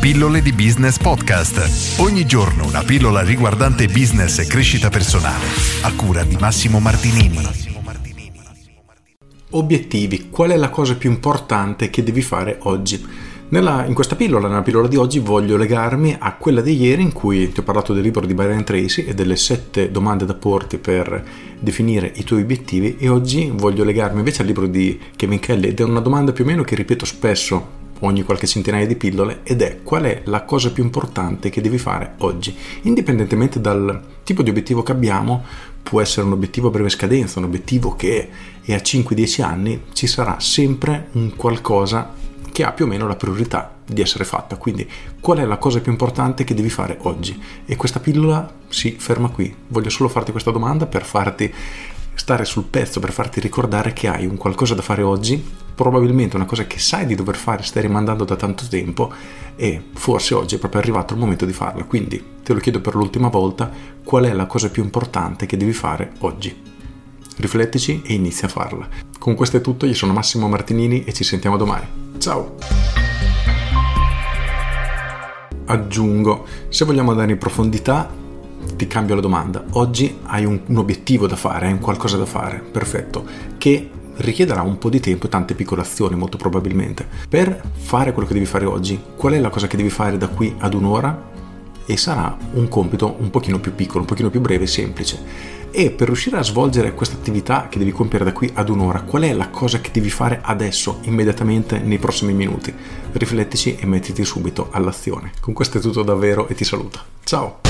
Pillole di Business Podcast. Ogni giorno una pillola riguardante business e crescita personale. A cura di Massimo Martinini. Obiettivi. Qual è la cosa più importante che devi fare oggi? Nella, in questa pillola, nella pillola di oggi, voglio legarmi a quella di ieri in cui ti ho parlato del libro di Byron Tracy e delle sette domande da porti per definire i tuoi obiettivi e oggi voglio legarmi invece al libro di Kevin Kelly ed è una domanda più o meno che ripeto spesso ogni qualche centinaia di pillole ed è qual è la cosa più importante che devi fare oggi indipendentemente dal tipo di obiettivo che abbiamo può essere un obiettivo a breve scadenza un obiettivo che è a 5-10 anni ci sarà sempre un qualcosa che ha più o meno la priorità di essere fatta. Quindi qual è la cosa più importante che devi fare oggi? E questa pillola si ferma qui. Voglio solo farti questa domanda per farti stare sul pezzo, per farti ricordare che hai un qualcosa da fare oggi, probabilmente una cosa che sai di dover fare, stai rimandando da tanto tempo e forse oggi è proprio arrivato il momento di farla. Quindi te lo chiedo per l'ultima volta, qual è la cosa più importante che devi fare oggi? Riflettici e inizia a farla. Con questo è tutto, io sono Massimo Martinini e ci sentiamo domani. Ciao! Aggiungo, se vogliamo andare in profondità, ti cambio la domanda. Oggi hai un, un obiettivo da fare, hai un qualcosa da fare, perfetto, che richiederà un po' di tempo e tante piccole azioni molto probabilmente. Per fare quello che devi fare oggi, qual è la cosa che devi fare da qui ad un'ora? E sarà un compito un pochino più piccolo, un pochino più breve e semplice e per riuscire a svolgere questa attività che devi compiere da qui ad un'ora, qual è la cosa che devi fare adesso, immediatamente, nei prossimi minuti? Riflettici e mettiti subito all'azione. Con questo è tutto davvero e ti saluto. Ciao!